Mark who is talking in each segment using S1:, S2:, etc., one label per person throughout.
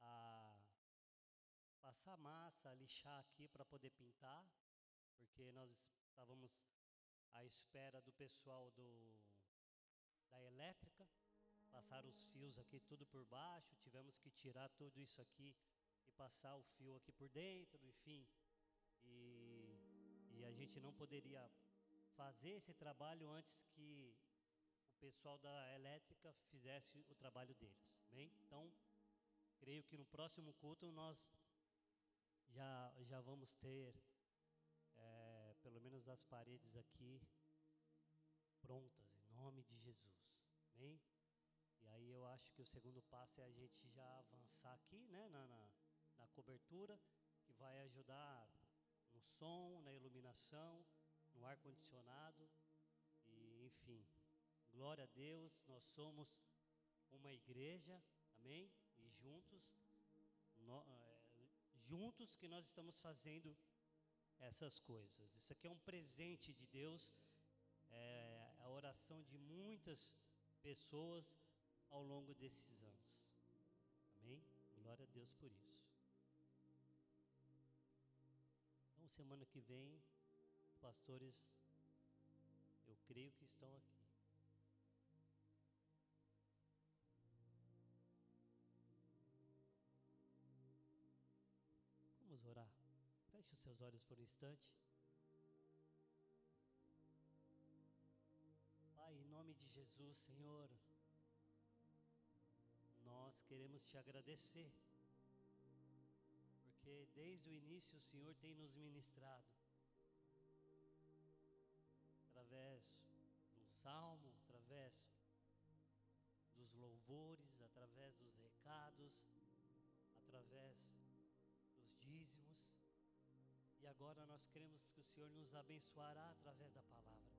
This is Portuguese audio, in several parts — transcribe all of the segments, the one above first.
S1: a passar massa, lixar aqui para poder pintar, porque nós estávamos à espera do pessoal do, da elétrica, passar os fios aqui tudo por baixo, tivemos que tirar tudo isso aqui e passar o fio aqui por dentro, enfim. E, e a gente não poderia fazer esse trabalho antes que o pessoal da elétrica fizesse o trabalho deles. Bem, então creio que no próximo culto nós já já vamos ter é, pelo menos as paredes aqui prontas em nome de Jesus. Bem, e aí eu acho que o segundo passo é a gente já avançar aqui, né, na, na, na cobertura, que vai ajudar no som, na iluminação, no ar condicionado e enfim. Glória a Deus, nós somos uma igreja, amém? Juntos, no, é, juntos que nós estamos fazendo essas coisas. Isso aqui é um presente de Deus, é a oração de muitas pessoas ao longo desses anos. Amém? Glória a Deus por isso. Então, semana que vem, pastores, eu creio que estão aqui. Seus olhos por um instante. Pai, em nome de Jesus, Senhor, nós queremos te agradecer, porque desde o início o Senhor tem nos ministrado, através do salmo, através dos louvores, através dos recados, através dos dízimos, e agora nós cremos que o Senhor nos abençoará através da palavra.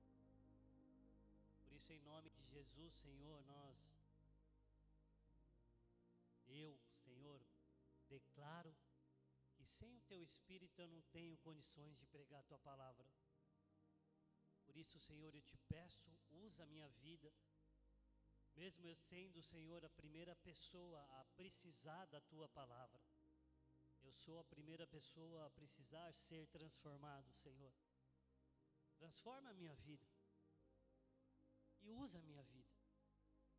S1: Por isso, em nome de Jesus, Senhor, nós eu, Senhor, declaro que sem o teu espírito eu não tenho condições de pregar a tua palavra. Por isso, Senhor, eu te peço, usa a minha vida, mesmo eu sendo, Senhor, a primeira pessoa a precisar da tua palavra. Eu sou a primeira pessoa a precisar ser transformado, Senhor. Transforma a minha vida e usa a minha vida.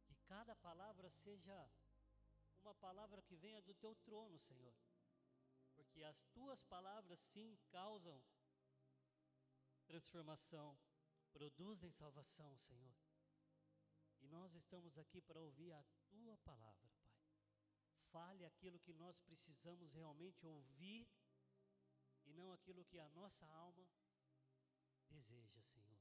S1: Que cada palavra seja uma palavra que venha do teu trono, Senhor. Porque as tuas palavras sim causam transformação, produzem salvação, Senhor. E nós estamos aqui para ouvir a tua palavra. Fale aquilo que nós precisamos realmente ouvir e não aquilo que a nossa alma deseja, Senhor.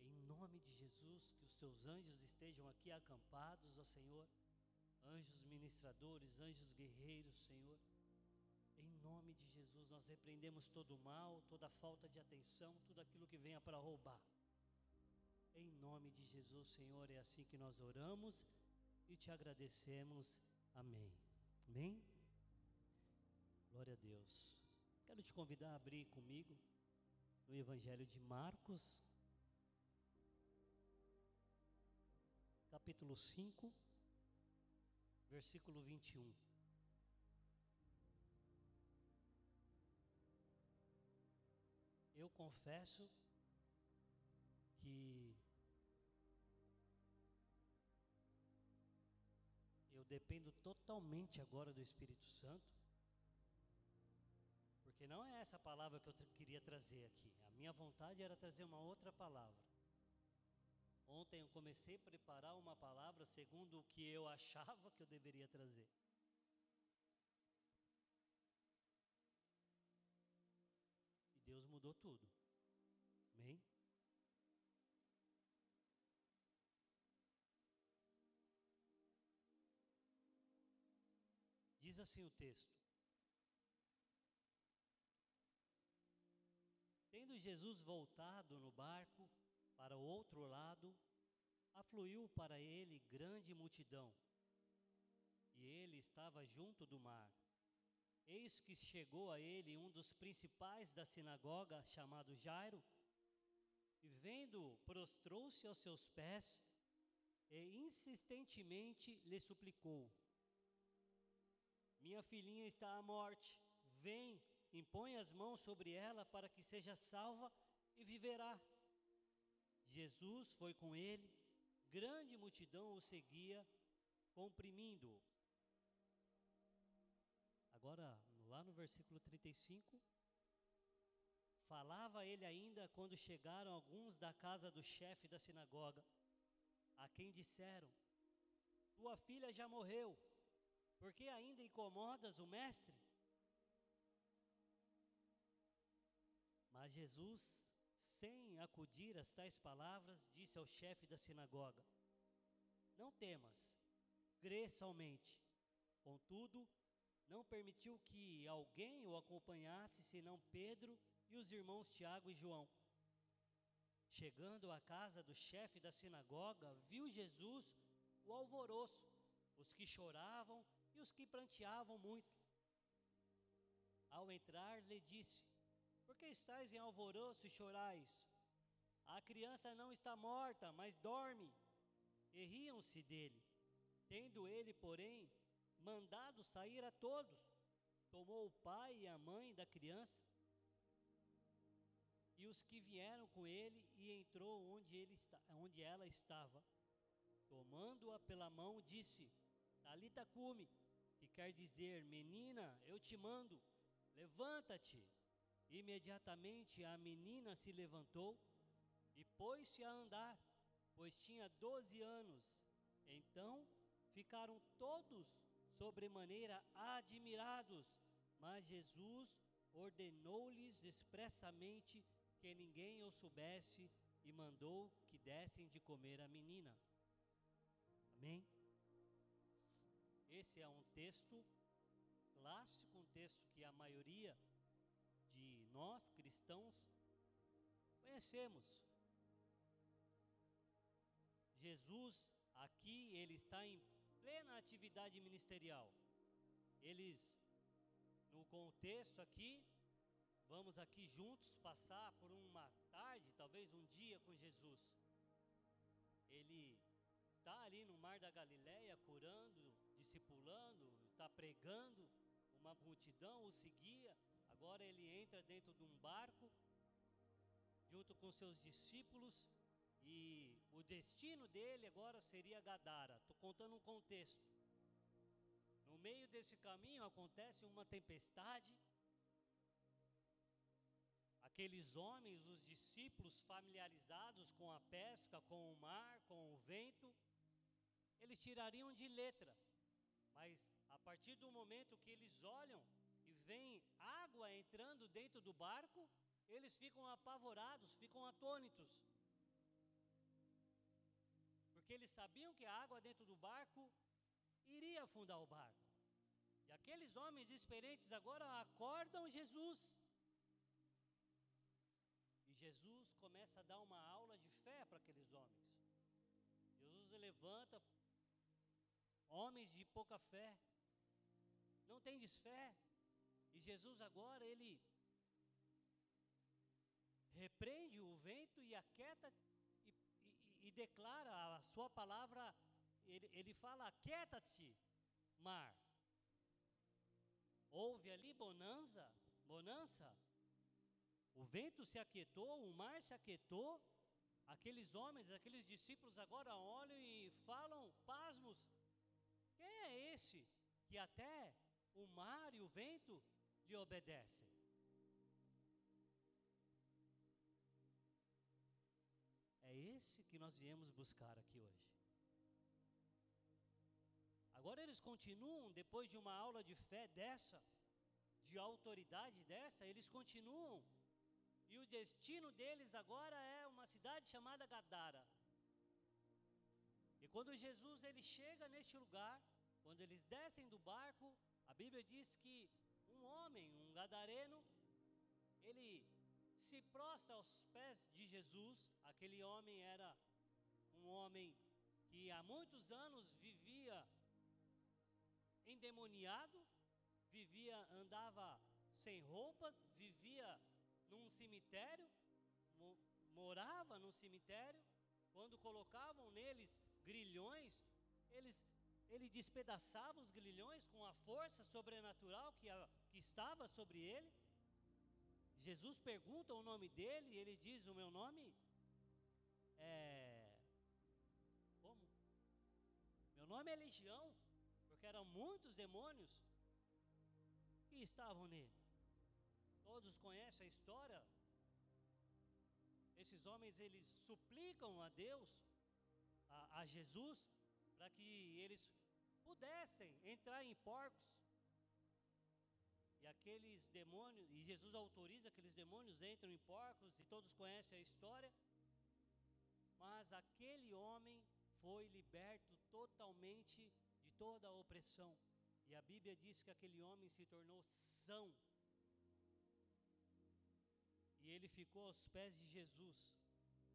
S1: Em nome de Jesus, que os teus anjos estejam aqui acampados, ó Senhor anjos ministradores, anjos guerreiros, Senhor. Em nome de Jesus, nós repreendemos todo o mal, toda falta de atenção, tudo aquilo que venha para roubar. Em nome de Jesus, Senhor, é assim que nós oramos e te agradecemos. Amém. Amém? Glória a Deus. Quero te convidar a abrir comigo no Evangelho de Marcos, capítulo 5 versículo 21. Eu confesso dependo totalmente agora do Espírito Santo, porque não é essa palavra que eu queria trazer aqui. A minha vontade era trazer uma outra palavra. Ontem eu comecei a preparar uma palavra segundo o que eu achava que eu deveria trazer. E Deus mudou tudo. Amém? Diz assim o texto: Tendo Jesus voltado no barco, para o outro lado, afluiu para ele grande multidão, e ele estava junto do mar. Eis que chegou a ele um dos principais da sinagoga, chamado Jairo, e vendo, prostrou-se aos seus pés e insistentemente lhe suplicou: Minha filhinha está à morte. Vem, impõe as mãos sobre ela para que seja salva e viverá. Jesus foi com ele, grande multidão o seguia, comprimindo-o. Agora, lá no versículo 35, falava ele ainda quando chegaram alguns da casa do chefe da sinagoga, a quem disseram: Tua filha já morreu, por que ainda incomodas o mestre? Mas Jesus, sem acudir às tais palavras, disse ao chefe da sinagoga: Não temas, crê somente. Contudo, não permitiu que alguém o acompanhasse senão Pedro e os irmãos Tiago e João. Chegando à casa do chefe da sinagoga, viu Jesus o alvoroço, os que choravam e os que pranteavam muito. Ao entrar, lhe disse: Por que estáis em alvoroço e chorais? A criança não está morta, mas dorme. E riam-se dele. Tendo ele, porém, mandado sair a todos, tomou o pai e a mãe da criança e os que vieram com ele e entrou onde, ele está, onde ela estava. Tomando-a pela mão, disse: Talita cume, quer dizer, menina, eu te mando, levanta-te. Imediatamente a menina se levantou e pôs-se a andar, pois tinha doze anos. Então ficaram todos sobremaneira admirados, mas Jesus ordenou-lhes expressamente que ninguém o soubesse e mandou que dessem de comer a menina. Amém? Esse é um texto clássico, um texto que a maioria de nós cristãos conhecemos. Jesus aqui ele está em plena atividade ministerial. Eles no contexto aqui vamos aqui juntos passar por uma tarde, talvez um dia com Jesus. Ele está ali no mar da Galileia curando, discipulando, está pregando, uma multidão o seguia. Agora ele entra dentro de um barco junto com seus discípulos e o destino dele agora seria Gadara. Estou contando um contexto. No meio desse caminho acontece uma tempestade Aqueles homens, os discípulos familiarizados com a pesca, com o mar, com o vento, eles tirariam de letra. Mas a partir do momento que eles olham e veem água entrando dentro do barco, eles ficam apavorados, ficam atônitos. Porque eles sabiam que a água dentro do barco iria afundar o barco. E aqueles homens experientes agora acordam Jesus e Jesus começa a dar uma aula de fé para aqueles homens. Jesus levanta homens de pouca fé, não tem desfé. E Jesus agora ele repreende o vento e aquieta e, e, e declara a sua palavra. Ele, ele fala: Aquieta-te, mar. Houve ali bonança, bonança o vento se aquietou, o mar se aquietou. Aqueles homens, aqueles discípulos agora olham e falam, pasmos: quem é esse que até o mar e o vento lhe obedecem? É esse que nós viemos buscar aqui hoje. Agora eles continuam, depois de uma aula de fé dessa, de autoridade dessa, eles continuam e o destino deles agora é uma cidade chamada Gadara. Quando Jesus ele chega neste lugar, quando eles descem do barco, a Bíblia diz que um homem, um gadareno, ele se prostra aos pés de Jesus. Aquele homem era um homem que há muitos anos vivia endemoniado, vivia andava sem roupas, vivia num cemitério, morava num cemitério, quando colocavam neles grilhões, eles ele despedaçava os grilhões com a força sobrenatural que, a, que estava sobre ele. Jesus pergunta o nome dele e ele diz: O meu nome é. Como? Meu nome é Legião, porque eram muitos demônios que estavam nele. Todos conhecem a história. Esses homens eles suplicam a Deus, a, a Jesus, para que eles pudessem entrar em porcos. E aqueles demônios, e Jesus autoriza aqueles demônios entram em porcos, e todos conhecem a história. Mas aquele homem foi liberto totalmente de toda a opressão. E a Bíblia diz que aquele homem se tornou são. E ele ficou aos pés de Jesus,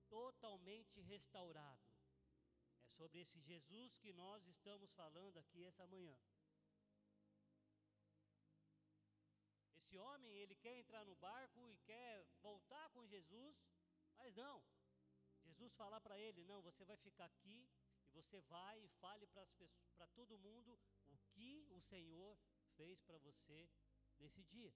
S1: totalmente restaurado. Sobre esse Jesus que nós estamos falando aqui essa manhã. Esse homem, ele quer entrar no barco e quer voltar com Jesus, mas não. Jesus fala para ele: "Não, você vai ficar aqui e você vai e fale para todo mundo o que o Senhor fez para você nesse dia."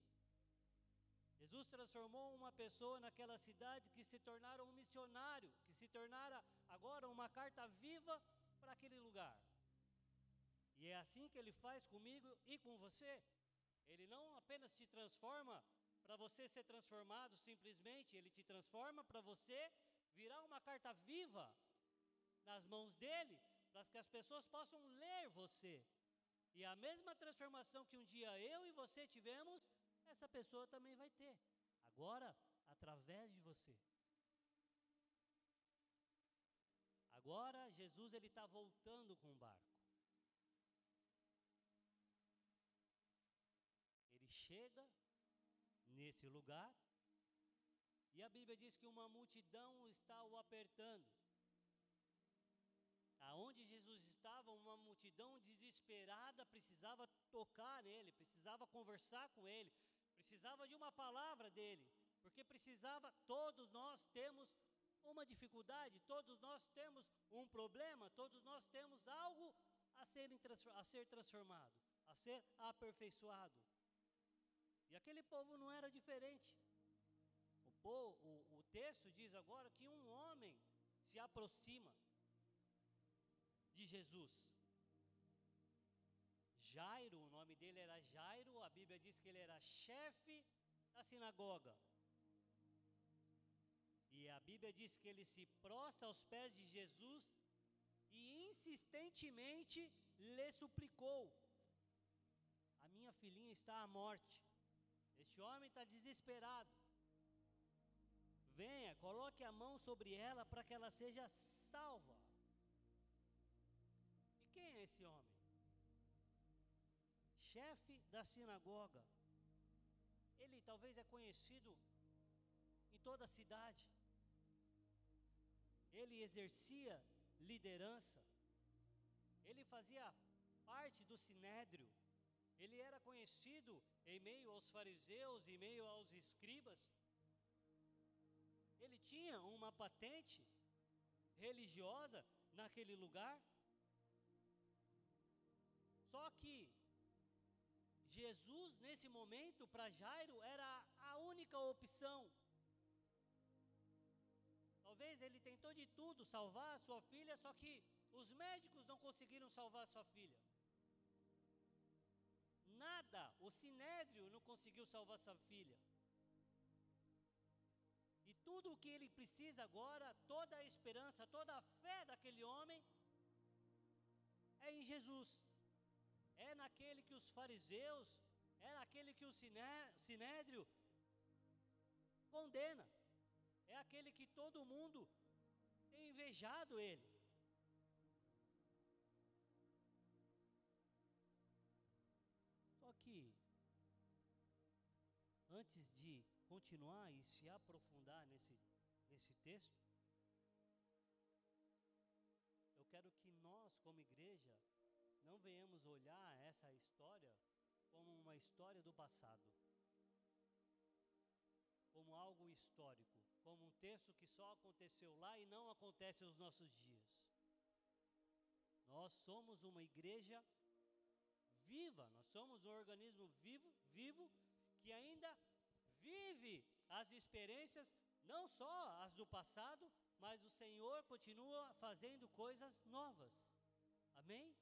S1: Jesus transformou uma pessoa naquela cidade que se tornara um missionário, que se tornara agora uma carta viva para aquele lugar. E é assim que ele faz comigo e com você. Ele não apenas te transforma para você ser transformado simplesmente, ele te transforma para você virar uma carta viva nas mãos dele, para que as pessoas possam ler você. E a mesma transformação que um dia eu e você tivemos, essa pessoa também vai ter. Agora, através de você. Agora, Jesus ele está voltando com o barco. Ele chega nesse lugar e a Bíblia diz que uma multidão está o apertando. Aonde Jesus estava, uma multidão desesperada precisava tocar nele, precisava conversar com ele, precisava de uma palavra dele, porque precisava, todos nós temos uma dificuldade, todos nós temos um problema, todos nós temos algo a ser, a ser transformado, a ser aperfeiçoado. E aquele povo não era diferente o, o texto diz agora que um homem se aproxima de Jesus. Jairo, o nome dele era Jairo, a Bíblia diz que ele era chefe da sinagoga. E a Bíblia diz que ele se prostra aos pés de Jesus e insistentemente lhe suplicou: A minha filhinha está à morte. Este homem está desesperado. Venha, coloque a mão sobre ela para que ela seja salva. E quem é esse homem? Chefe da sinagoga. Ele talvez é conhecido em toda a cidade. Ele exercia liderança. Ele fazia parte do sinédrio. Ele era conhecido em meio aos fariseus, em meio aos escribas ele tinha uma patente religiosa naquele lugar. Só que Jesus, nesse momento, para Jairo, era a única opção. Talvez ele tentou de tudo salvar a sua filha, só que os médicos não conseguiram salvar a sua filha. Nada, o sinédrio não conseguiu salvar sua filha tudo o que ele precisa agora, toda a esperança, toda a fé daquele homem é em Jesus. É naquele que os fariseus, é naquele que o sinédrio condena. É aquele que todo mundo tem invejado ele. Só que antes de continuar e se aprofundar nesse, nesse texto, não venhamos olhar essa história como uma história do passado, como algo histórico, como um texto que só aconteceu lá e não acontece nos nossos dias. Nós somos uma igreja viva, nós somos um organismo vivo, vivo que ainda vive as experiências, não só as do passado, mas o Senhor continua fazendo coisas novas. Amém?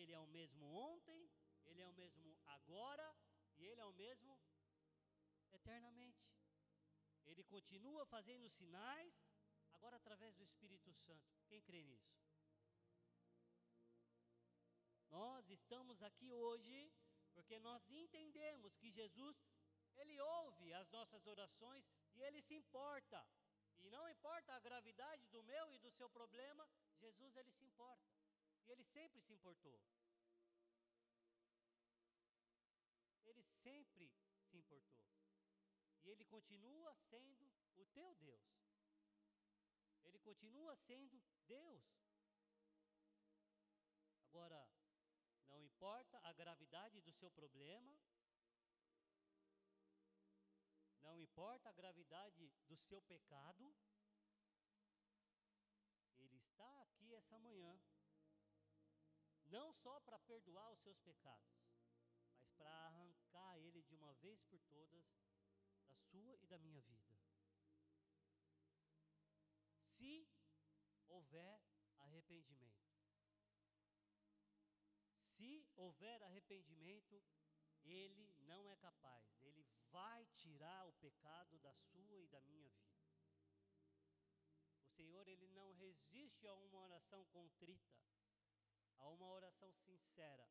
S1: Ele é o mesmo ontem, ele é o mesmo agora e ele é o mesmo eternamente. Ele continua fazendo sinais, agora através do Espírito Santo. Quem crê nisso? Nós estamos aqui hoje porque nós entendemos que Jesus, ele ouve as nossas orações e ele se importa. E não importa a gravidade do meu e do seu problema, Jesus ele se importa. E ele sempre se importou. Ele sempre se importou. E ele continua sendo o teu Deus. Ele continua sendo Deus. Agora, não importa a gravidade do seu problema, não importa a gravidade do seu pecado, Ele está aqui essa manhã, não só para perdoar os seus pecados, mas para arrancar ele de uma vez por todas da sua e da minha vida. Se houver arrependimento. Se houver arrependimento, ele não é capaz, ele vai tirar o pecado da sua e da minha vida. O Senhor, ele não resiste a uma oração contrita, a uma oração sincera.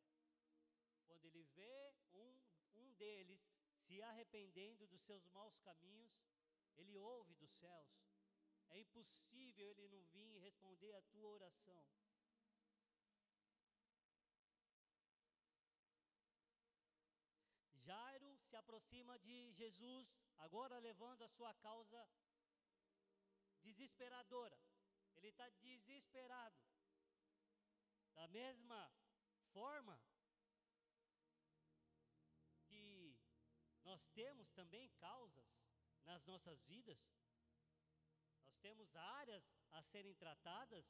S1: Quando ele vê um, um deles se arrependendo dos seus maus caminhos, ele ouve dos céus. É impossível ele não vir responder a tua oração. Jairo se aproxima de Jesus, agora levando a sua causa desesperadora. Ele está desesperado. Da mesma forma que nós temos também causas nas nossas vidas, nós temos áreas a serem tratadas.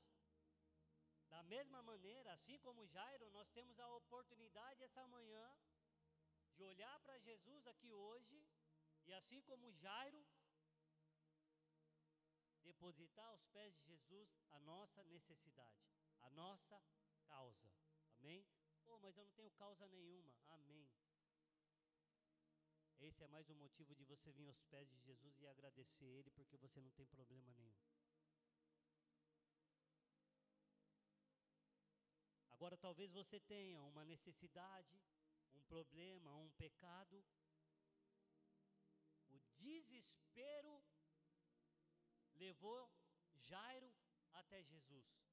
S1: Da mesma maneira, assim como Jairo, nós temos a oportunidade essa manhã de olhar para Jesus aqui hoje e assim como Jairo, depositar aos pés de Jesus a nossa necessidade, a nossa causa. Amém? Oh, mas eu não tenho causa nenhuma. Amém. Esse é mais um motivo de você vir aos pés de Jesus e agradecer Ele, porque você não tem problema nenhum. Agora, talvez você tenha uma necessidade, um problema, um pecado. O desespero levou Jairo até Jesus.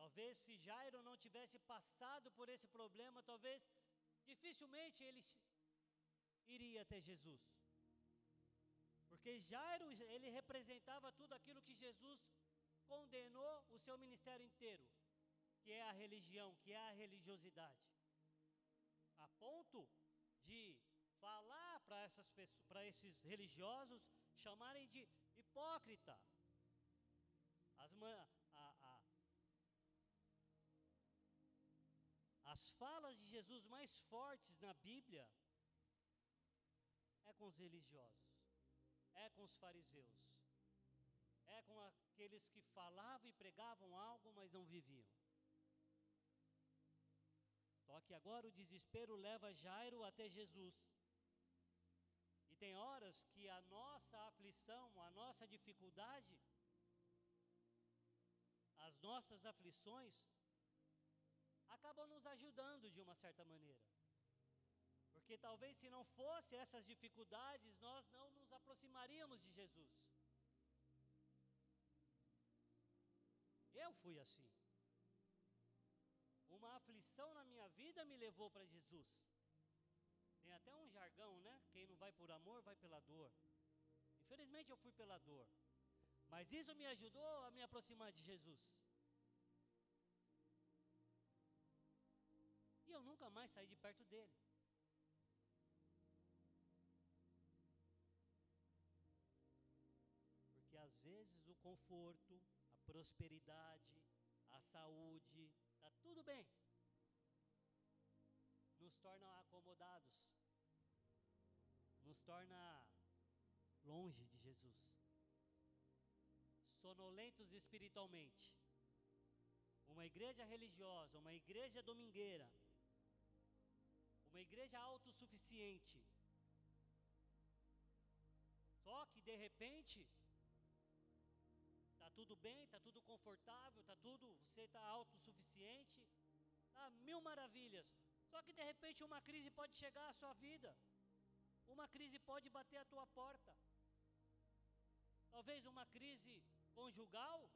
S1: Talvez se Jairo não tivesse passado por esse problema, talvez dificilmente ele iria até Jesus. Porque Jairo, ele representava tudo aquilo que Jesus condenou o seu ministério inteiro, que é a religião, que é a religiosidade a ponto de falar para essas pessoas, para esses religiosos chamarem de hipócrita. As, as falas de Jesus mais fortes na Bíblia é com os religiosos, é com os fariseus, é com aqueles que falavam e pregavam algo, mas não viviam. Só que agora o desespero leva Jairo até Jesus. E tem horas que a nossa aflição, a nossa dificuldade, as nossas aflições, acabam nos ajudando de uma certa maneira. Porque talvez se não fosse essas dificuldades, nós não nos aproximaríamos de Jesus. Eu fui assim. Uma aflição na minha vida me levou para Jesus. Tem até um jargão, né? Quem não vai por amor, vai pela dor. Infelizmente eu fui pela dor. Mas isso me ajudou a me aproximar de Jesus. E eu nunca mais saí de perto dele. Porque às vezes o conforto, a prosperidade, a saúde, está tudo bem. Nos torna acomodados, nos torna longe de Jesus, sonolentos espiritualmente. Uma igreja religiosa, uma igreja domingueira, uma igreja autossuficiente. Só que de repente tá tudo bem, tá tudo confortável, tá tudo, você tá autossuficiente, tá mil maravilhas. Só que de repente uma crise pode chegar à sua vida. Uma crise pode bater à tua porta. Talvez uma crise conjugal,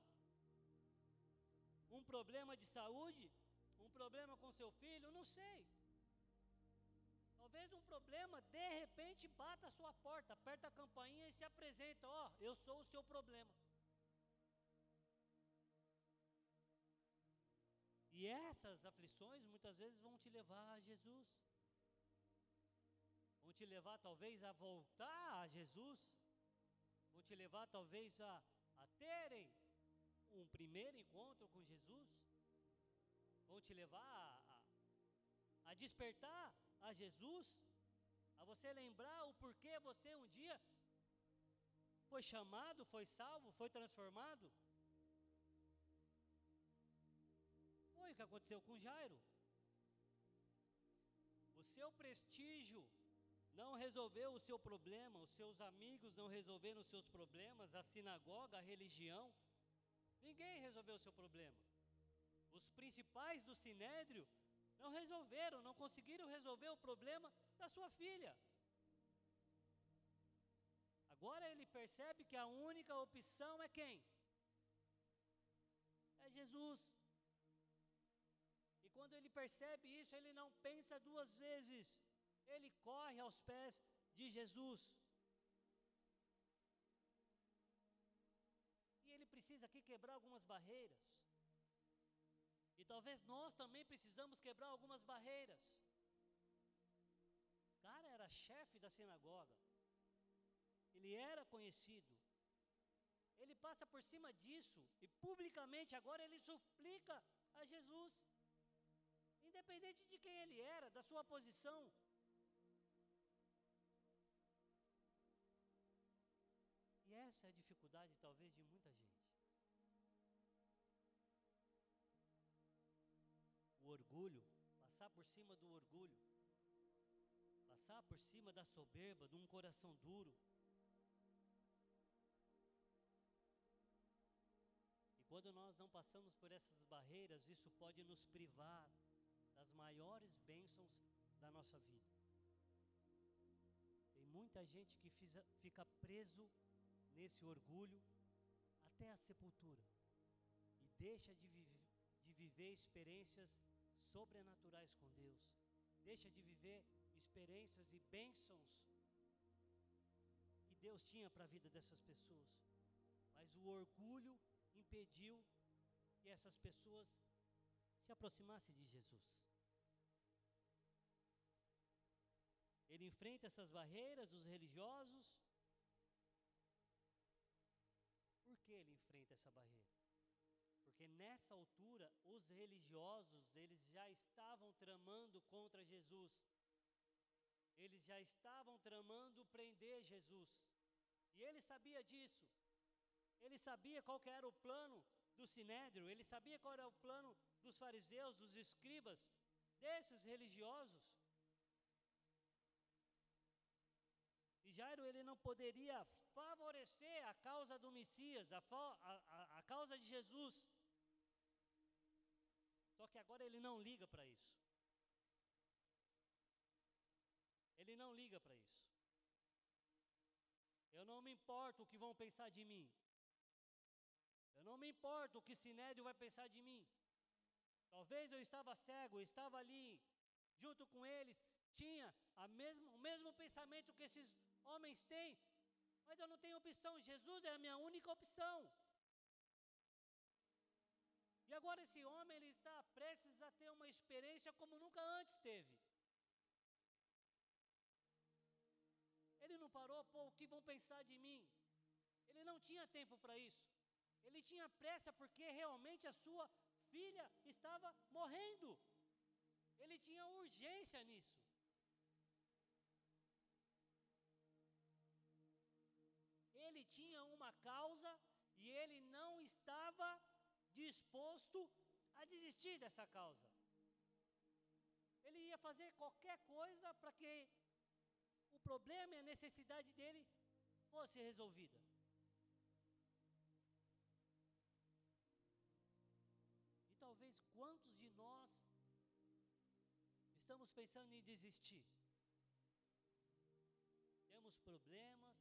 S1: um problema de saúde, um problema com seu filho, não sei. Talvez um problema de repente bata a sua porta, aperta a campainha e se apresenta: Ó, oh, eu sou o seu problema. E essas aflições muitas vezes vão te levar a Jesus. Vão te levar talvez a voltar a Jesus. Vão te levar talvez a, a terem um primeiro encontro com Jesus. Vão te levar a, a, despertar a Jesus, a você lembrar o porquê você um dia foi chamado, foi salvo, foi transformado. Foi o que aconteceu com Jairo. O seu prestígio não resolveu o seu problema, os seus amigos não resolveram os seus problemas, a sinagoga, a religião, ninguém resolveu o seu problema. Os principais do sinédrio não resolveram, não conseguiram resolver o problema da sua filha. Agora ele percebe que a única opção é quem? É Jesus. E quando ele percebe isso, ele não pensa duas vezes. Ele corre aos pés de Jesus. E ele precisa aqui quebrar algumas barreiras. Talvez nós também precisamos quebrar algumas barreiras. O cara era chefe da sinagoga. Ele era conhecido. Ele passa por cima disso e publicamente agora ele suplica a Jesus. Independente de quem ele era, da sua posição. E essa é a dificuldade talvez de orgulho, passar por cima do orgulho, passar por cima da soberba, de um coração duro. E quando nós não passamos por essas barreiras, isso pode nos privar das maiores bênçãos da nossa vida. Tem muita gente que fica preso nesse orgulho até a sepultura e deixa de, vive, de viver experiências sobrenaturais com Deus. Deixa de viver experiências e bênçãos que Deus tinha para a vida dessas pessoas. Mas o orgulho impediu que essas pessoas se aproximassem de Jesus. Ele enfrenta essas barreiras dos religiosos. Por que ele enfrenta essa barreira? Porque nessa altura os religiosos, eles já estavam tramando contra Jesus. Eles já estavam tramando prender Jesus. E ele sabia disso. Ele sabia qual era o plano do sinédrio, ele sabia qual era o plano dos fariseus, dos escribas, desses religiosos. E Jairo ele não poderia favorecer a causa do Messias, a, a, a causa de Jesus. Só que agora ele não liga para isso. Ele não liga para isso. Eu não me importo o que vão pensar de mim. Eu não me importo o que Sinédio vai pensar de mim. Talvez eu estava cego, eu estava ali, junto com eles, tinha mesmo, o mesmo pensamento que esses homens têm, mas eu não tenho opção. Jesus é a minha única opção. E agora esse homem ele está prestes a ter uma experiência como nunca antes teve. Ele não parou, pô, o que vão pensar de mim? Ele não tinha tempo para isso. Ele tinha pressa porque realmente a sua filha estava morrendo. Ele tinha urgência nisso. Ele tinha uma causa e ele não estava disposto a desistir dessa causa. Ele ia fazer qualquer coisa para que o problema e a necessidade dele fosse resolvida. E talvez quantos de nós estamos pensando em desistir? Temos problemas,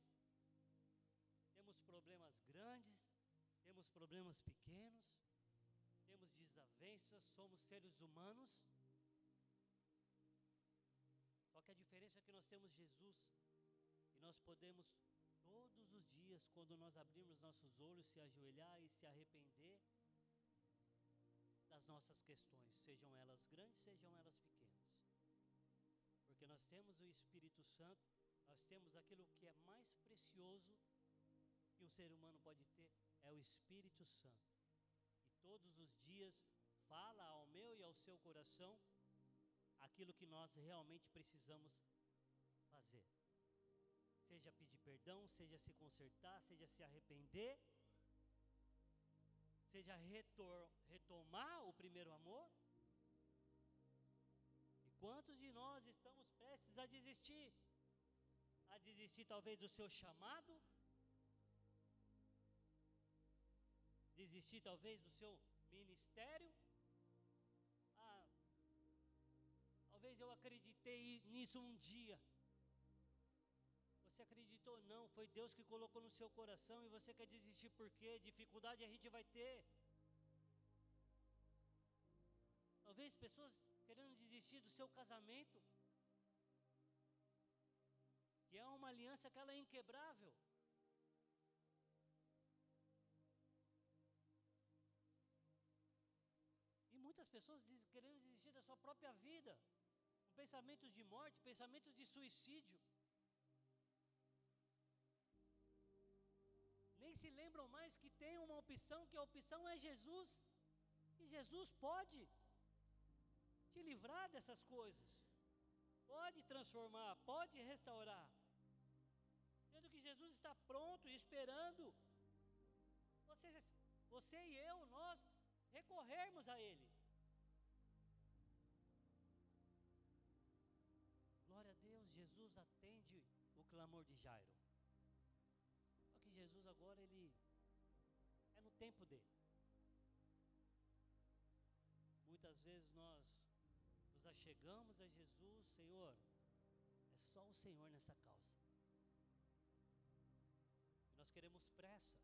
S1: temos problemas grandes, temos problemas pequenos, desavenças, somos seres humanos. Só que a diferença é que nós temos Jesus e nós podemos todos os dias, quando nós abrirmos nossos olhos, se ajoelhar e se arrepender das nossas questões, sejam elas grandes, sejam elas pequenas. Porque nós temos o Espírito Santo, nós temos aquilo que é mais precioso que um ser humano pode ter, é o Espírito Santo. E todos os dias fala ao meu e ao seu coração aquilo que nós realmente precisamos fazer. Seja pedir perdão, seja se consertar, seja se arrepender, seja retomar o primeiro amor. E quantos de nós estamos prestes a desistir? A desistir talvez do seu chamado, desistir talvez do seu ministério. Eu acreditei nisso um dia. Você acreditou não, foi Deus que colocou no seu coração e você quer desistir por quê? Dificuldade a gente vai ter. Talvez pessoas querendo desistir do seu casamento, que é uma aliança que ela é inquebrável. E muitas pessoas querendo desistir da sua própria vida, pensamentos de morte, pensamentos de suicídio. Nem se lembram mais que tem uma opção, que a opção é Jesus. E Jesus pode te livrar dessas coisas, pode transformar, pode restaurar. Sendo que Jesus está pronto e esperando você, você e eu, nós recorrermos a Ele. O clamor de Jairo. Só que Jesus agora, ele é no tempo dele. Muitas vezes nós nos achegamos a Jesus, Senhor, é só o Senhor nessa causa. E nós queremos pressa.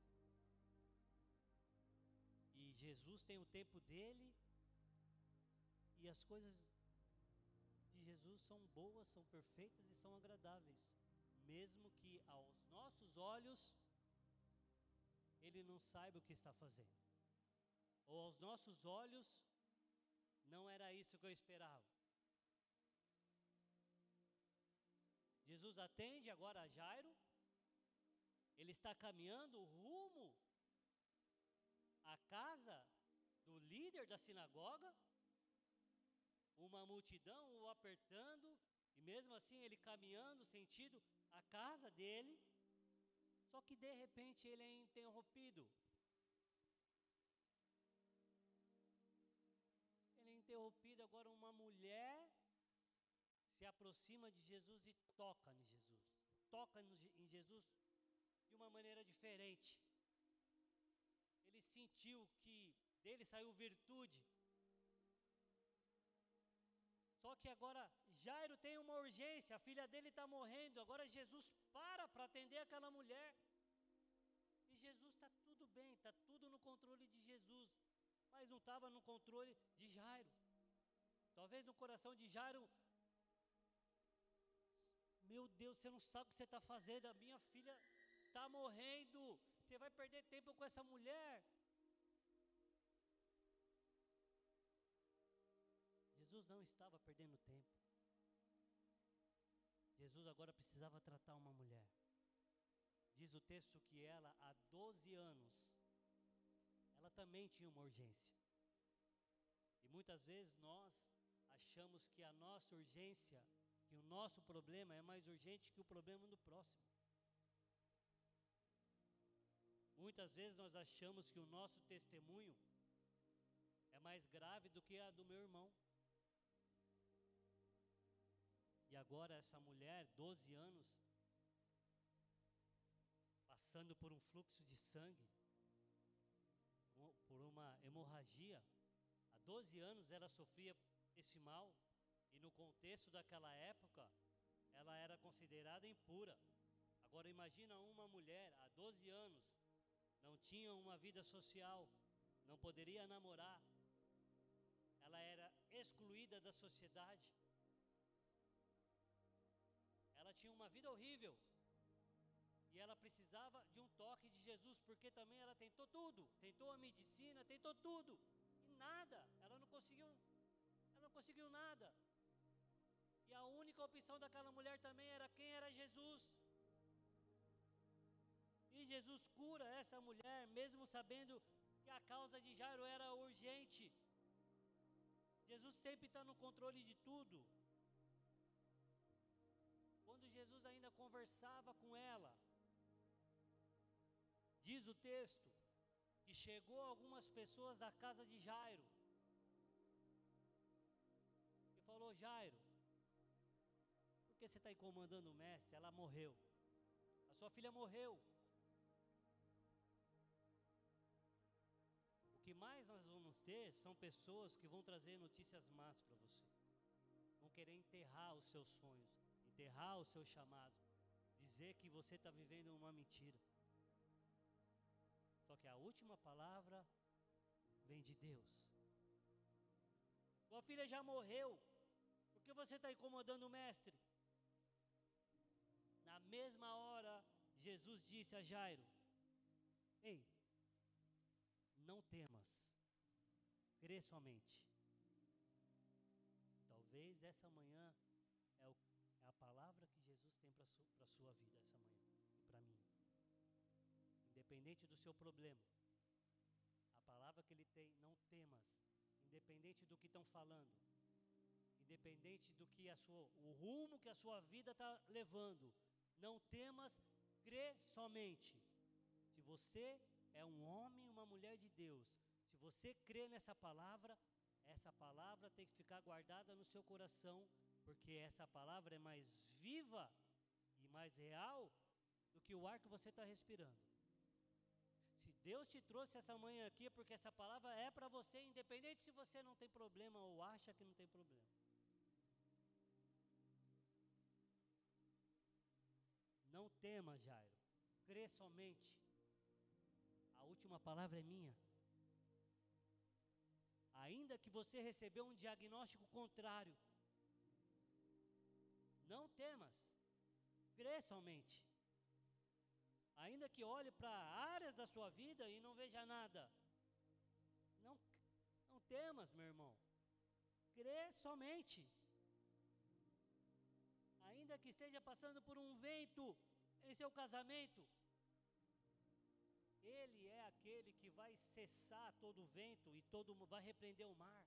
S1: E Jesus tem o tempo dele, e as coisas de Jesus são boas, são perfeitas e são agradáveis, mesmo que aos nossos olhos ele não saiba o que está fazendo, ou aos nossos olhos não era isso que eu esperava. Jesus atende agora a Jairo, ele está caminhando rumo à casa do líder da sinagoga, uma multidão o apertando, e mesmo assim ele caminhando sentido a casa dele, só que de repente ele é interrompido. Ele é interrompido agora uma mulher se aproxima de Jesus e toca em Jesus. Toca em Jesus de uma maneira diferente. Ele sentiu que dele saiu virtude. Que agora Jairo tem uma urgência, a filha dele está morrendo. Agora Jesus para para atender aquela mulher. E Jesus está tudo bem, está tudo no controle de Jesus. Mas não estava no controle de Jairo. Talvez no coração de Jairo. Meu Deus, você não sabe o que você está fazendo. A minha filha está morrendo. Você vai perder tempo com essa mulher. Não estava perdendo tempo. Jesus agora precisava tratar uma mulher. Diz o texto que ela, há 12 anos, também tinha uma urgência. E muitas vezes nós achamos que a nossa urgência, que o nosso problema é mais urgente que o problema do próximo. Muitas vezes nós achamos que o nosso testemunho é mais grave do que a do meu irmão. Agora essa mulher, 12 anos, passando por um fluxo de sangue, por uma hemorragia. Há 12 anos ela sofria esse mal e no contexto daquela época ela era considerada impura. Agora imagina uma mulher há 12 anos, não tinha uma vida social, não poderia namorar. Ela era excluída da sociedade. Tinha uma vida horrível. E ela precisava de um toque de Jesus, porque também ela tentou tudo, tentou a medicina, tentou tudo, e nada, ela não conseguiu, ela não conseguiu nada. E a única opção daquela mulher também era quem era Jesus. E Jesus cura essa mulher, mesmo sabendo que a causa de Jairo era urgente. Jesus sempre está no controle de tudo. Jesus ainda conversava com ela, Diz o texto que chegou algumas pessoas da casa de Jairo e falou: Jairo, por que você está incomodando o mestre? Ela morreu. A sua filha morreu. O que mais nós vamos ter são pessoas que vão trazer notícias más para você. Vão querer enterrar os seus sonhos, enterrar o seu chamado, dizer que você está vivendo uma mentira. Só que a última palavra vem de Deus. Sua filha já morreu. Por que você está incomodando o mestre? Na mesma hora, Jesus disse a Jairo: Ei, não temas, crê somente. Talvez essa manhã palavra que Jesus tem para a sua vida essa manhã e para mim independente do seu problema. A palavra que ele tem, não temas, independente do que estão falando, independente do que a sua, o rumo que a sua vida está levando, não temas, crê somente. Se você é um homem, uma mulher de Deus, se você crê nessa palavra, essa palavra tem que ficar guardada no seu coração, porque essa palavra é mais viva e mais real do que o ar que você está respirando. Se Deus te trouxe essa manhã aqui, é porque essa palavra é para você, independente se você não tem problema ou acha que não tem problema. Não tema, Jairo. Crê somente. A última palavra é minha. Ainda que você recebeu um diagnóstico contrário, não temas. Crê somente. Ainda que olhe para áreas da sua vida e não veja nada. Não, não temas, meu irmão. Crê somente. Ainda que esteja passando por um vento em seu casamento, ele é aquele que vai cessar todo o vento e todo vai repreender o mar.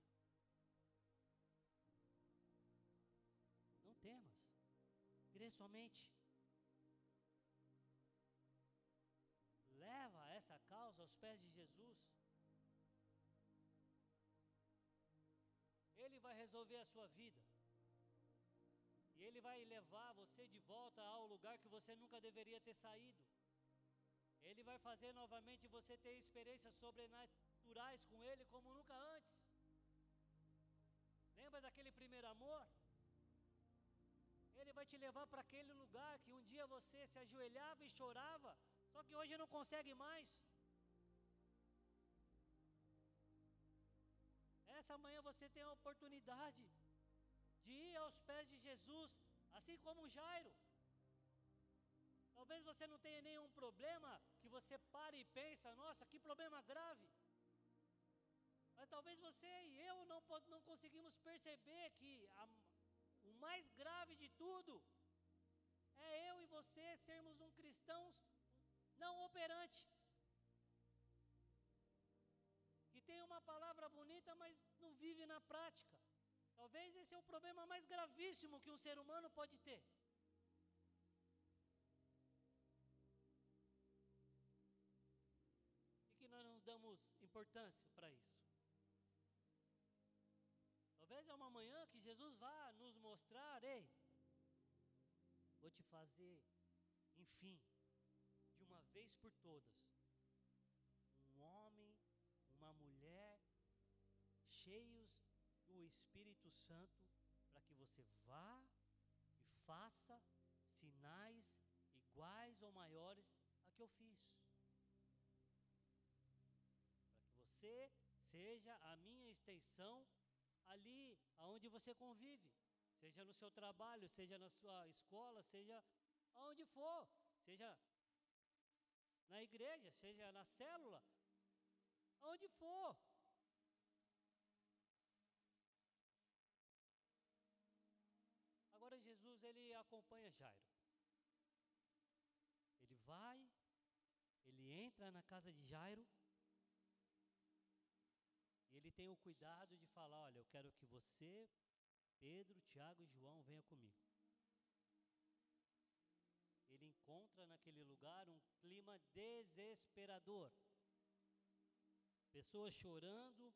S1: Crê somente. leva essa causa aos pés de Jesus. Ele vai resolver a sua vida. E Ele vai levar você de volta ao lugar que você nunca deveria ter saído. Ele vai fazer novamente você ter experiências sobrenaturais com Ele como nunca antes. Lembra daquele primeiro amor? Ele vai te levar para aquele lugar que um dia você se ajoelhava e chorava só que hoje não consegue mais. Essa manhã você tem a oportunidade de ir aos pés de Jesus, assim como Jairo. Talvez você não tenha nenhum problema que você pare e pensa, nossa, que problema grave. Mas talvez você e eu não, não conseguimos perceber que a, mais grave de tudo é eu e você sermos um cristãos não operante. palavra bonita, mas não vive na prática. Talvez esse é o problema mais gravíssimo que um ser humano pode ter. E que nós não damos importância Talvez é uma manhã que Jesus vá nos mostrar, ei, vou te fazer, enfim, de uma vez por todas, um homem, uma mulher, cheios do Espírito Santo, para que você vá e faça sinais iguais ou maiores a que eu fiz. Para que você seja a minha extensão ali aonde você convive, seja no seu trabalho, seja na sua escola, seja aonde for, seja na igreja, seja na célula, aonde for. Agora Jesus ele acompanha Jairo. Ele vai, ele entra na casa de Jairo tem o cuidado de falar: Olha, eu quero que você, Pedro, Tiago e João venham comigo. Ele encontra naquele lugar um clima desesperador. Pessoas chorando,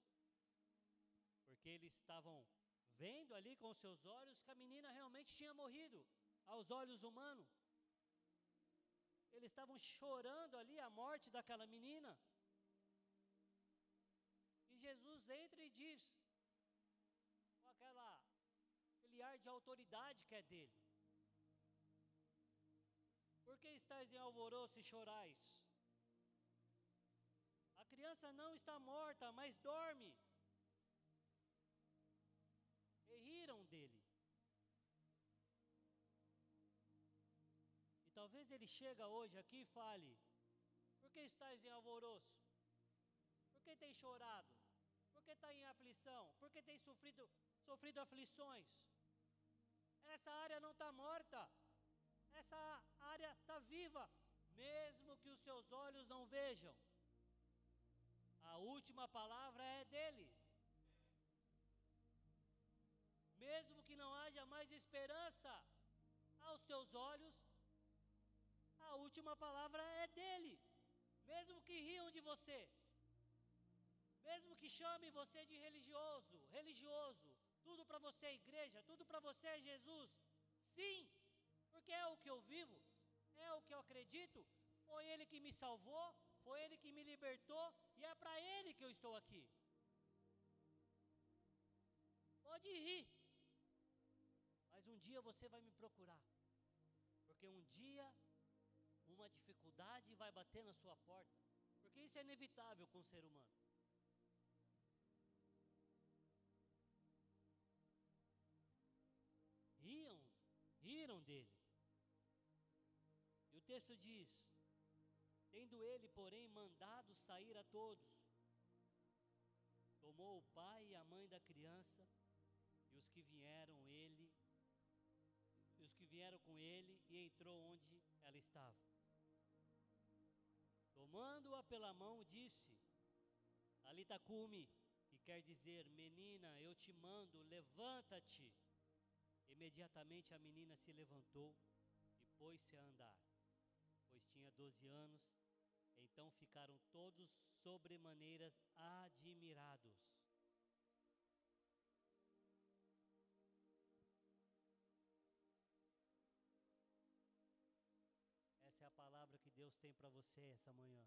S1: porque eles estavam vendo ali com seus olhos que a menina realmente tinha morrido, aos olhos humanos. Eles estavam chorando ali a morte daquela menina. Jesus entra e diz, com aquela, aquele ar de autoridade que é dele: Por que estáis em alvoroço e chorais? A criança não está morta, mas dorme. E riram dele. E talvez ele chega hoje aqui e fale: Por que estáis em alvoroço? Por que tem chorado? Porque está em aflição, porque tem sofrido, sofrido aflições. Essa área não está morta, essa área está viva, mesmo que os seus olhos não vejam. A última palavra é dele. Mesmo que não haja mais esperança aos teus olhos, a última palavra é dele. Mesmo que riam de você, mesmo que chame você de religioso, religioso, tudo para você é igreja, tudo para você é Jesus. Sim, porque é o que eu vivo, é o que eu acredito. Foi Ele que me salvou, foi Ele que me libertou e é para Ele que eu estou aqui. Pode rir, mas um dia você vai me procurar, porque um dia uma dificuldade vai bater na sua porta, porque isso é inevitável com o ser humano. Riram dele. E o texto diz: Tendo ele, porém, mandado sair a todos, tomou o pai e a mãe da criança e os que vieram ele, e os que vieram com ele, e entrou onde ela estava. Tomando-a pela mão, disse: Alitacume, que quer dizer, menina, eu te mando, levanta-te. Imediatamente a menina se levantou e pôs-se a andar, pois tinha doze anos. Então ficaram todos sobremaneiras admirados. Essa é a palavra que Deus tem para você essa manhã.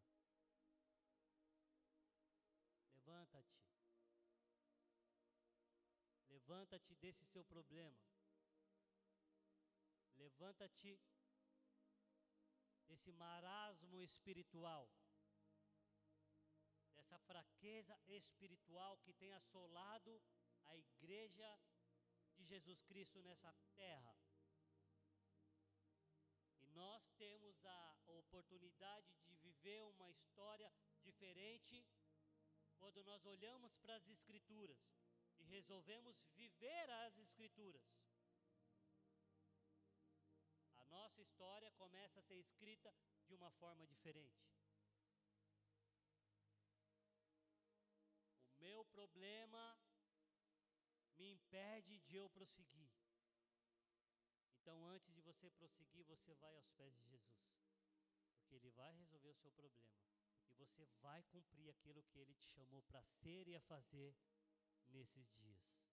S1: Levanta-te. Levanta-te desse seu problema. Levanta-te desse marasmo espiritual, dessa fraqueza espiritual que tem assolado a igreja de Jesus Cristo nessa terra. E nós temos a oportunidade de viver uma história diferente quando nós olhamos para as Escrituras e resolvemos viver as Escrituras nossa história começa a ser escrita de uma forma diferente. O meu problema me impede de eu prosseguir. Então, antes de você prosseguir, você vai aos pés de Jesus, porque Ele vai resolver o seu problema e você vai cumprir aquilo que Ele te chamou para ser e a fazer nesses dias.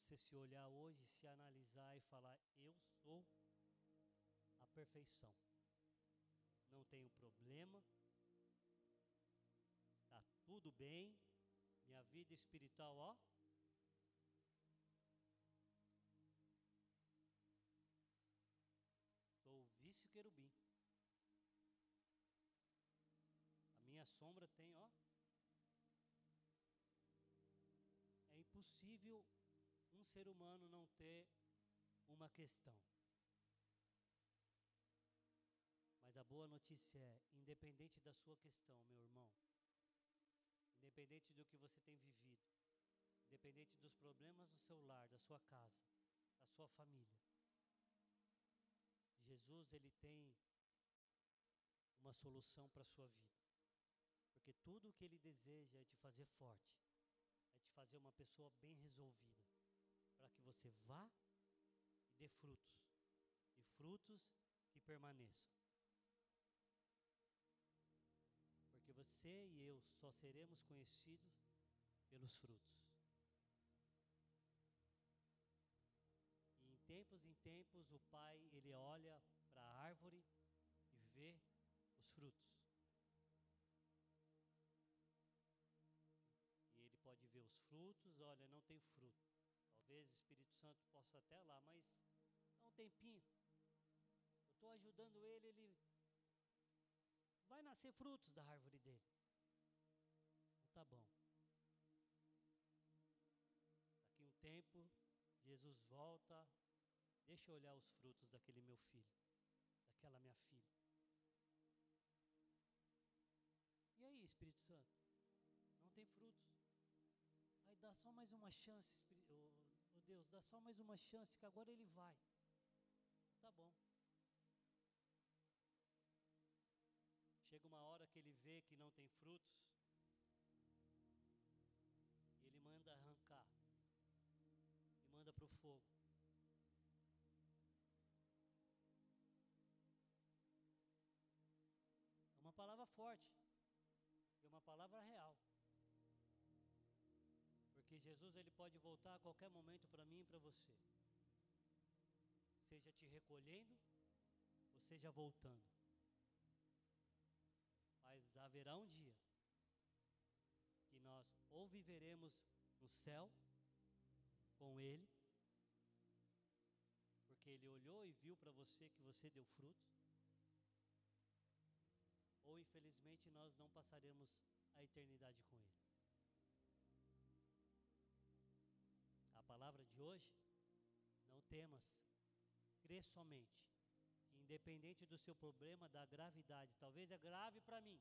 S1: Você se olhar hoje, se analisar e falar: Eu sou a perfeição. Não tenho problema, tá tudo bem, minha vida espiritual, ó, Sou o vício querubim. A minha sombra tem, ó. É impossível um ser humano não ter uma questão. Mas a boa notícia é, independente da sua questão, meu irmão, independente do que você tem vivido, independente dos problemas do seu lar, da sua casa, da sua família, Jesus ele tem uma solução para a sua vida. Porque tudo o que ele deseja é te fazer forte, é te fazer uma pessoa bem resolvida, para que você vá e dê frutos, e frutos que permaneçam. Porque você e eu só seremos conhecidos pelos frutos. tempos em tempos o pai ele olha para a árvore e vê os frutos. E ele pode ver os frutos, olha, não tem fruto. Talvez o Espírito Santo possa até lá, mas dá um tempinho. Eu estou ajudando ele, ele vai nascer frutos da árvore dele. Então, tá bom. Daqui um tempo, Jesus volta, Deixa eu olhar os frutos daquele meu filho, daquela minha filha. E aí, Espírito Santo? Não tem frutos. Aí dá só mais uma chance, oh Deus, dá só mais uma chance que agora ele vai. Tá bom. Chega uma hora que ele vê que não tem frutos, e ele manda arrancar, e manda para o fogo. uma palavra forte e uma palavra real. Jesus ele pode voltar a qualquer momento para mim e para você. Seja te recolhendo ou seja voltando. Mas haverá um dia que nós ou viveremos no céu com ele, porque ele olhou e viu para você que você deu fruto, ou infelizmente nós não passaremos a eternidade com Ele. Palavra de hoje, não temas, crê somente, que independente do seu problema, da gravidade, talvez é grave para mim,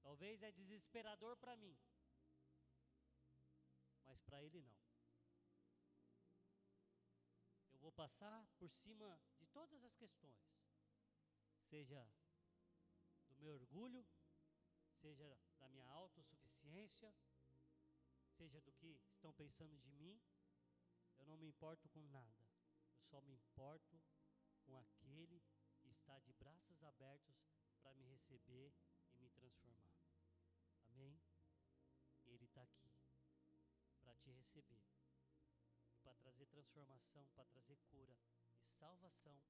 S1: talvez é desesperador para mim, mas para Ele não. Eu vou passar por cima de todas as questões. Seja do meu orgulho, seja da minha autossuficiência, seja do que estão pensando de mim, eu não me importo com nada. Eu só me importo com aquele que está de braços abertos para me receber e me transformar. Amém? Ele está aqui para te receber, para trazer transformação, para trazer cura e salvação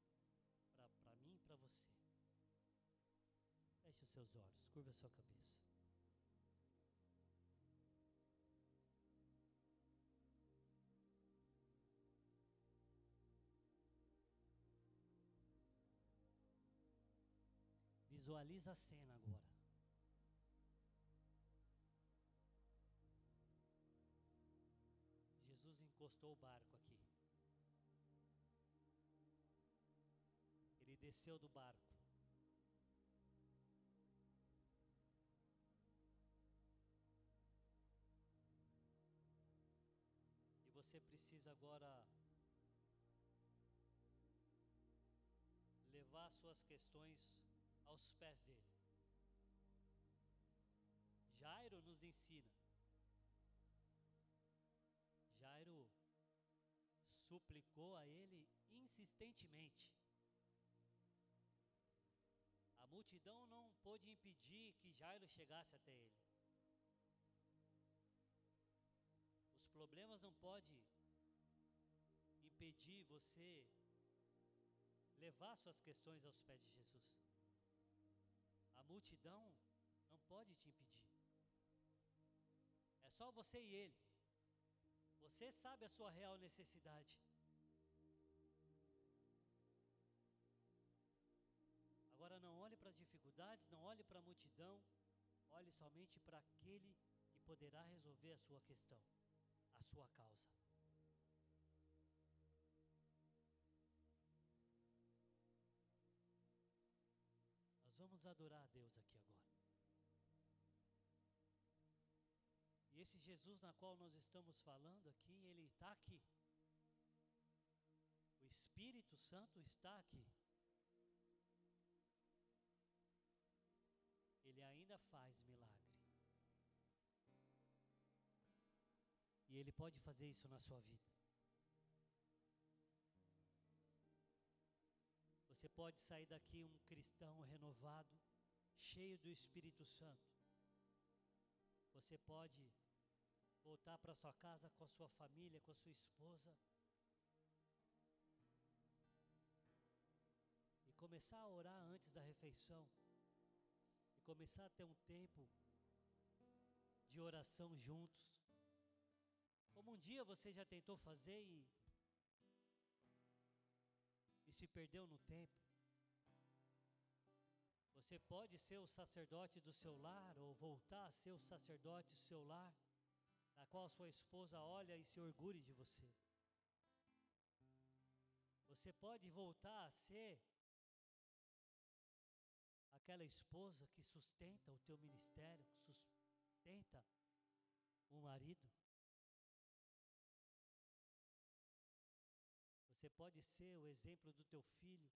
S1: para mim e para você. Feche os seus olhos, curva a sua cabeça. Visualiza a cena agora. Jesus encostou o barco aqui. Ele desceu do barco. E você precisa agora levar suas questões aos pés dele. Jairo nos ensina. Jairo suplicou a ele insistentemente. A multidão não pôde impedir que Jairo chegasse até ele. Os problemas não podem impedir você levar suas questões aos pés de Jesus. Multidão não pode te impedir. É só você e ele. Você sabe a sua real necessidade. Agora não olhe para as dificuldades, não olhe para a multidão, olhe somente para aquele que poderá resolver a sua questão, a sua causa. Adorar a Deus aqui agora. E esse Jesus na qual nós estamos falando aqui, ele está aqui. O Espírito Santo está aqui. Ele ainda faz milagre. E ele pode fazer isso na sua vida. Você pode sair daqui um cristão renovado, cheio do Espírito Santo. Você pode voltar para sua casa com a sua família, com a sua esposa. E começar a orar antes da refeição. E começar a ter um tempo de oração juntos. Como um dia você já tentou fazer e se perdeu no tempo. Você pode ser o sacerdote do seu lar ou voltar a ser o sacerdote do seu lar, na qual sua esposa olha e se orgulhe de você. Você pode voltar a ser aquela esposa que sustenta o teu ministério, que sustenta o marido. Pode ser o exemplo do teu filho,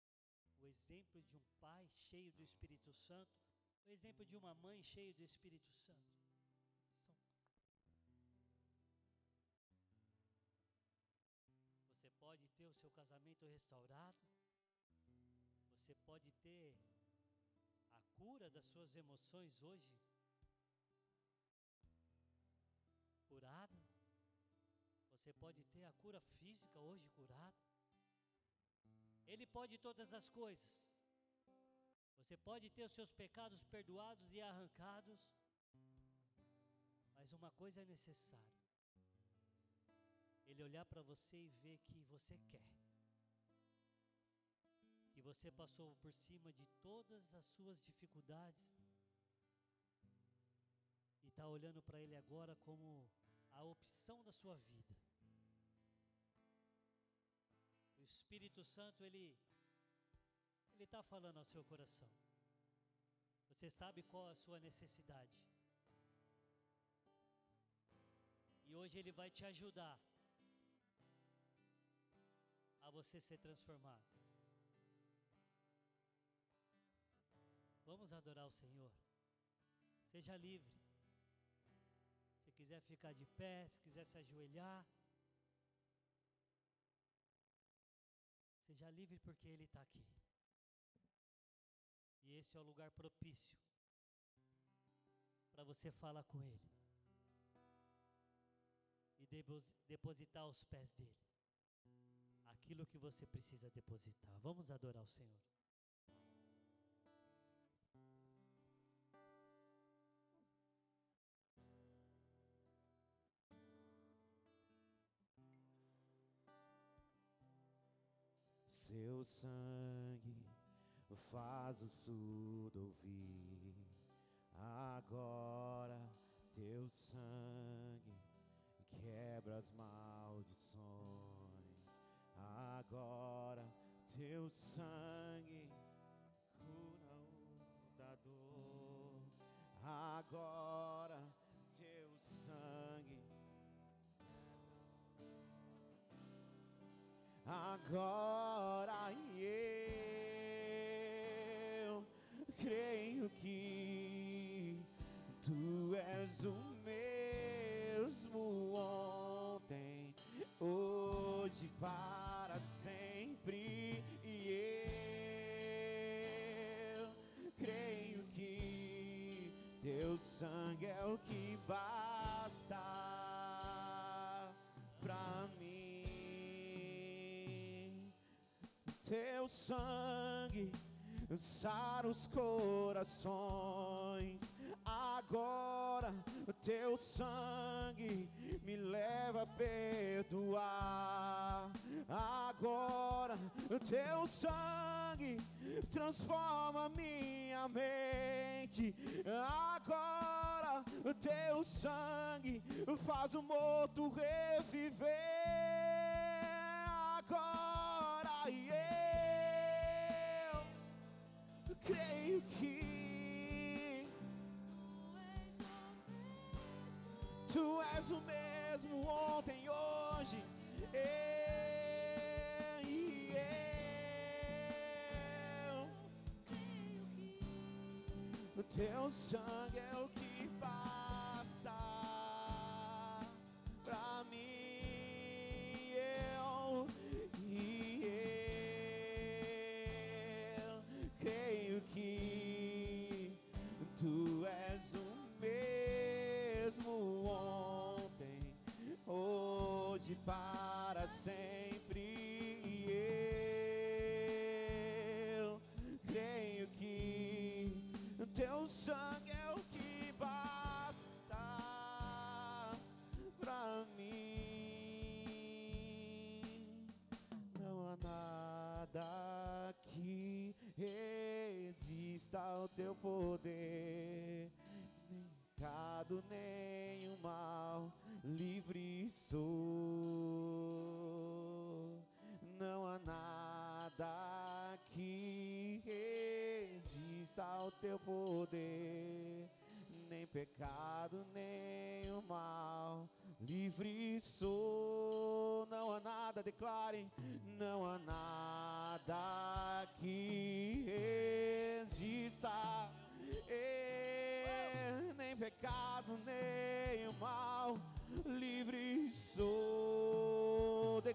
S1: o exemplo de um pai cheio do Espírito Santo, o exemplo de uma mãe cheia do Espírito Santo. Você pode ter o seu casamento restaurado, você pode ter a cura das suas emoções hoje curada, você pode ter a cura física hoje curada. Ele pode todas as coisas. Você pode ter os seus pecados perdoados e arrancados, mas uma coisa é necessária: Ele olhar para você e ver que você quer, que você passou por cima de todas as suas dificuldades e está olhando para Ele agora como a opção da sua vida. Espírito Santo, ele ele está falando ao seu coração. Você sabe qual a sua necessidade. E hoje ele vai te ajudar a você ser transformado. Vamos adorar o Senhor. Seja livre. Se quiser ficar de pé, se quiser se ajoelhar. Seja livre porque Ele está aqui. E esse é o lugar propício para você falar com Ele e depositar aos pés dele aquilo que você precisa depositar. Vamos adorar o Senhor.
S2: Seu sangue faz o surdo ouvir. Agora teu sangue quebra as maldições. Agora teu sangue cura o da dor. Agora Agora yeah. que tu és o mesmo ontem, hoje para sempre. E eu creio que teu sangue é o que basta Teu sangue sara os corações. Agora o teu sangue me leva a perdoar. Agora o teu sangue transforma minha mente. Agora o teu sangue faz o morto reviver. Agora eu creio que tu és o mesmo ontem, hoje. E eu, o teu sangue é o que teu poder, nem pecado, nem o mal, livre sou. Não há nada que resista ao teu poder, nem pecado, nem o mal. Livre sou, não há nada, declarem, não há nada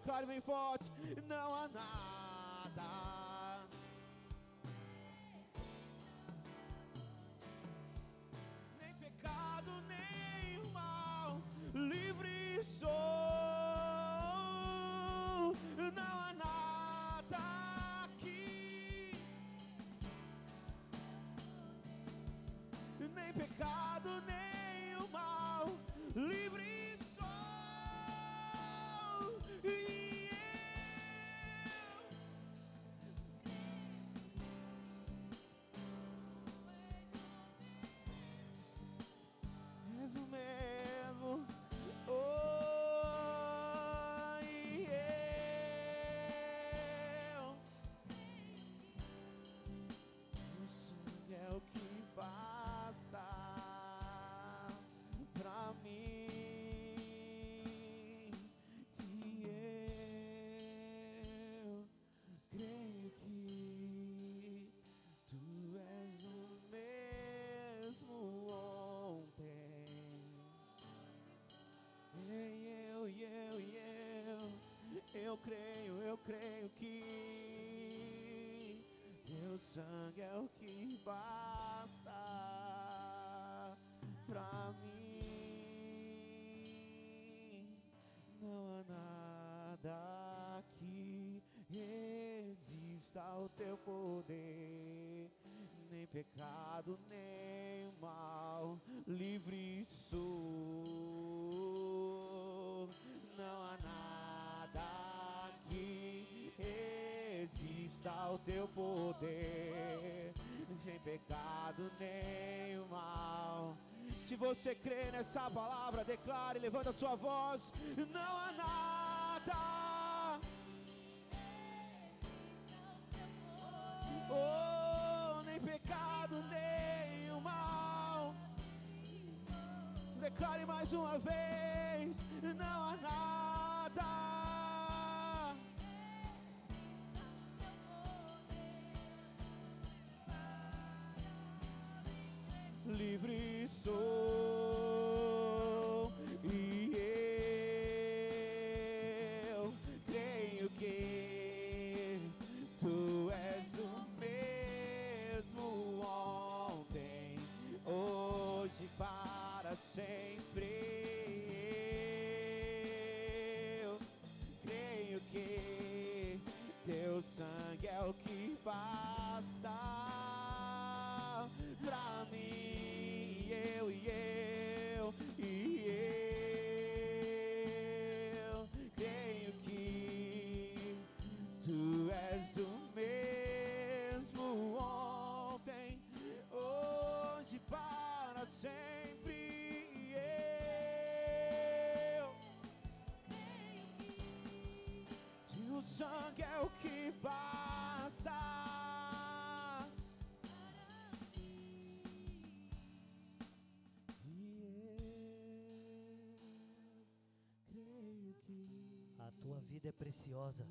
S2: sou, declare bem forte, não há nada. nem pecado, nem mal, livre sou. Não há nada aqui, nem pecado, nem sangue é o que basta pra mim. Não há nada que resista ao teu poder, nem pecado, nem mal, livre sou. Teu poder, nem pecado, nem o mal. Se você crê nessa palavra, declare, levanta sua voz. Não há nada. Oh, nem pecado, nem o mal. Declare mais uma vez:
S1: vida é preciosa.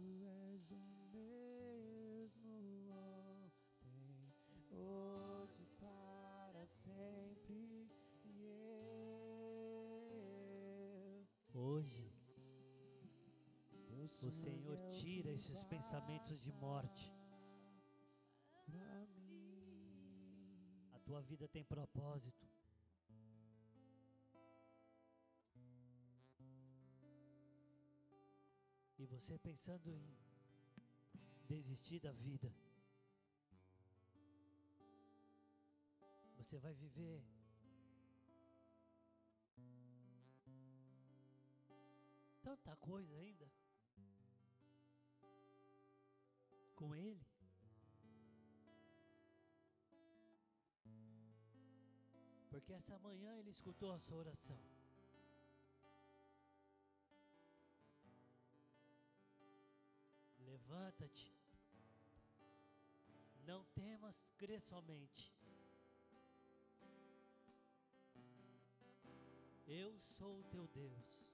S2: Para sempre. E
S1: Hoje, o Senhor tira esses pensamentos de morte. A tua vida tem propósito. Você pensando em desistir da vida, você vai viver tanta coisa ainda com Ele. Porque essa manhã ele escutou a sua oração. Levanta-te. Não temas, crê somente. Eu sou o teu Deus.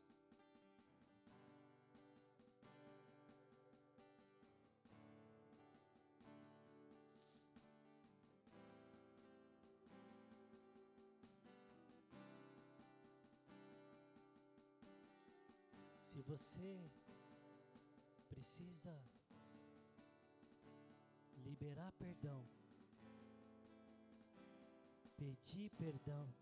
S1: Se você precisa liberar perdão, pedir perdão,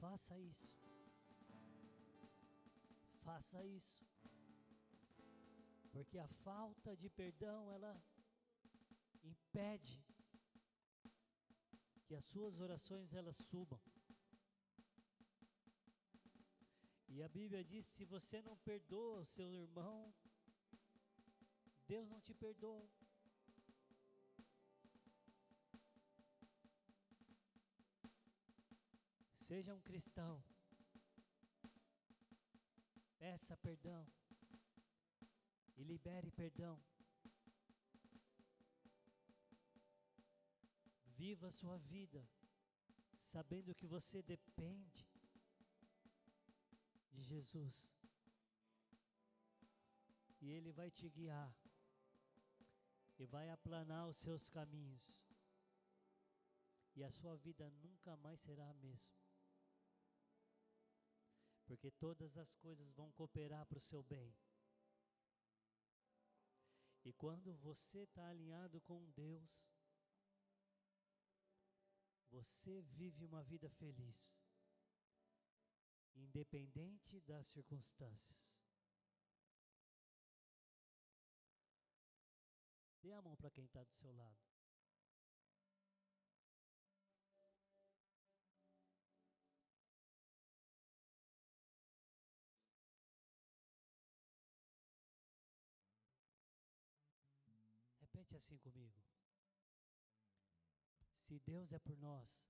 S1: faça isso. Faça isso. Porque a falta de perdão, ela impede que as suas orações elas subam. E a Bíblia diz: se você não perdoa o seu irmão, Deus não te perdoa. Seja um cristão. Peça perdão. E libere perdão. Viva a sua vida sabendo que você depende de Jesus. E Ele vai te guiar e vai aplanar os seus caminhos. E a sua vida nunca mais será a mesma. Porque todas as coisas vão cooperar para o seu bem. E quando você está alinhado com Deus, você vive uma vida feliz, independente das circunstâncias. Dê a mão para quem está do seu lado. Repete assim comigo. Se Deus é por nós,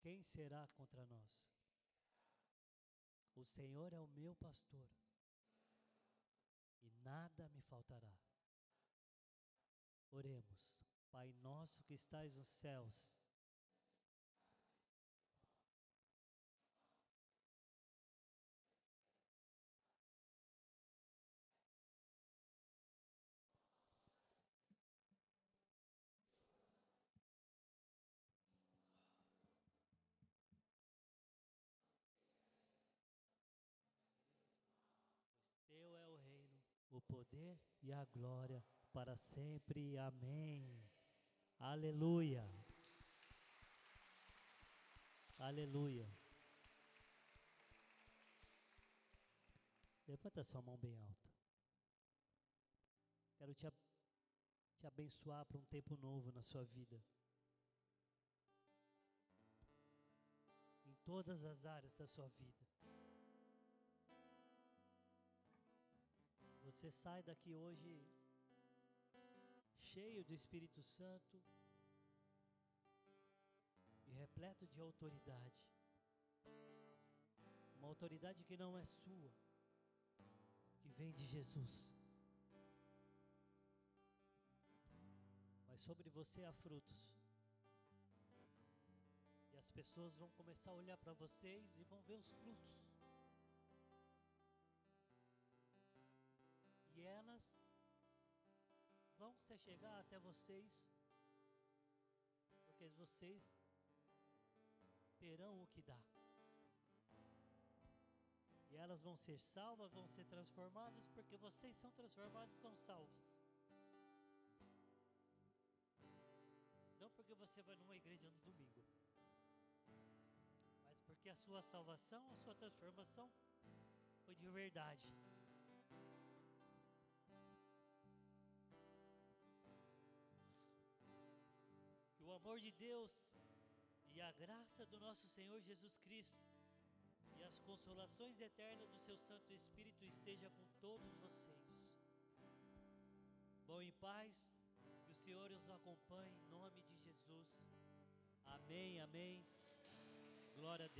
S1: quem será contra nós? O Senhor é o meu pastor, e nada me faltará. Oremos, Pai nosso que estais nos céus. O poder e a glória para sempre. Amém. Aleluia. Aleluia. Levanta sua mão bem alta. Quero te, te abençoar para um tempo novo na sua vida. Em todas as áreas da sua vida. Você sai daqui hoje cheio do Espírito Santo e repleto de autoridade. Uma autoridade que não é sua, que vem de Jesus. Mas sobre você há frutos. E as pessoas vão começar a olhar para vocês e vão ver os frutos. Se chegar até vocês, porque vocês terão o que dar. E elas vão ser salvas, vão ser transformadas, porque vocês são transformados são salvos. Não porque você vai numa igreja no domingo, mas porque a sua salvação, a sua transformação foi de verdade. Amor de Deus e a graça do nosso Senhor Jesus Cristo e as consolações eternas do seu Santo Espírito esteja com todos vocês. Vão em paz, que o Senhor os acompanhe em nome de Jesus. Amém, amém. Glória a Deus.